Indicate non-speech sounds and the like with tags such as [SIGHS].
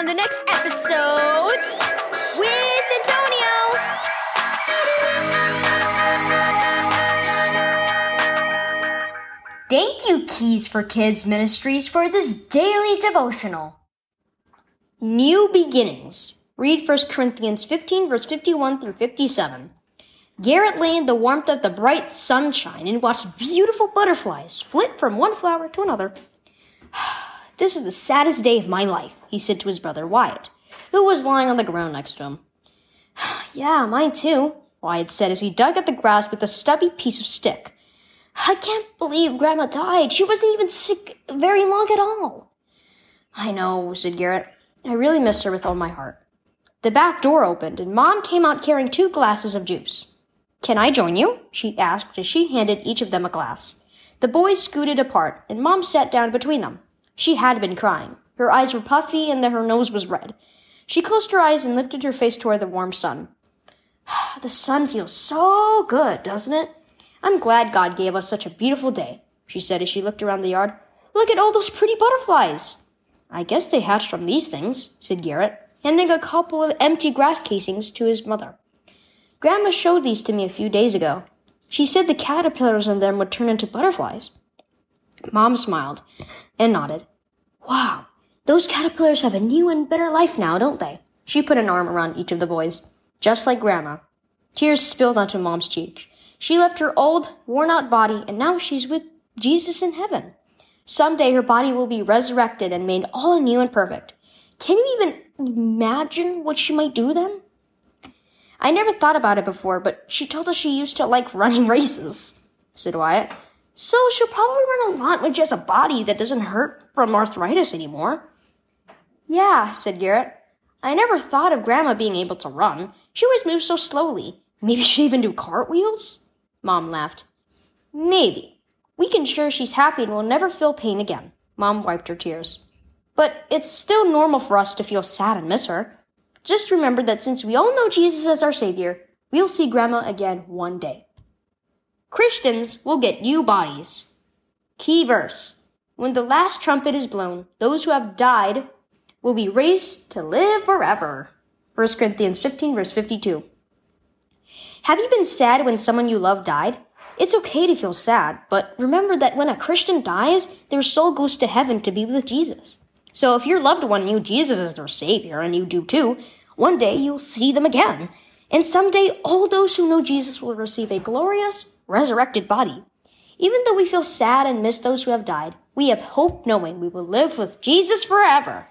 on the next episode with Antonio. Thank you, Keys for Kids Ministries, for this daily devotional. New beginnings. Read 1 Corinthians 15, verse 51 through 57. Garrett lay in the warmth of the bright sunshine and watched beautiful butterflies flit from one flower to another. [SIGHS] This is the saddest day of my life, he said to his brother Wyatt, who was lying on the ground next to him. [SIGHS] yeah, mine too, Wyatt said as he dug at the grass with a stubby piece of stick. I can't believe Grandma died. She wasn't even sick very long at all. I know, said Garrett. I really miss her with all my heart. The back door opened, and Mom came out carrying two glasses of juice. Can I join you? she asked as she handed each of them a glass. The boys scooted apart, and Mom sat down between them. She had been crying. Her eyes were puffy and her nose was red. She closed her eyes and lifted her face toward the warm sun. [SIGHS] the sun feels so good, doesn't it? I'm glad God gave us such a beautiful day, she said as she looked around the yard. Look at all those pretty butterflies. I guess they hatched from these things, said Garrett, handing a couple of empty grass casings to his mother. Grandma showed these to me a few days ago. She said the caterpillars in them would turn into butterflies. Mom smiled and nodded. Wow, those caterpillars have a new and better life now, don't they? She put an arm around each of the boys, just like Grandma. Tears spilled onto Mom's cheek. She left her old, worn out body, and now she's with Jesus in heaven. Someday her body will be resurrected and made all new and perfect. Can you even imagine what she might do then? I never thought about it before, but she told us she used to like [LAUGHS] running races, said Wyatt. So she'll probably run a lot when she has a body that doesn't hurt from arthritis anymore. Yeah, said Garrett. I never thought of Grandma being able to run. She always moves so slowly. Maybe [LAUGHS] she'd even do cartwheels? Mom laughed. Maybe. We can sure she's happy and will never feel pain again. Mom wiped her tears. But it's still normal for us to feel sad and miss her. Just remember that since we all know Jesus as our Savior, we'll see Grandma again one day. Christians will get new bodies. Key verse. When the last trumpet is blown, those who have died will be raised to live forever. 1 Corinthians 15 verse 52. Have you been sad when someone you love died? It's okay to feel sad, but remember that when a Christian dies, their soul goes to heaven to be with Jesus. So if your loved one knew Jesus as their savior and you do too, one day you'll see them again. And someday all those who know Jesus will receive a glorious, resurrected body. Even though we feel sad and miss those who have died, we have hope knowing we will live with Jesus forever.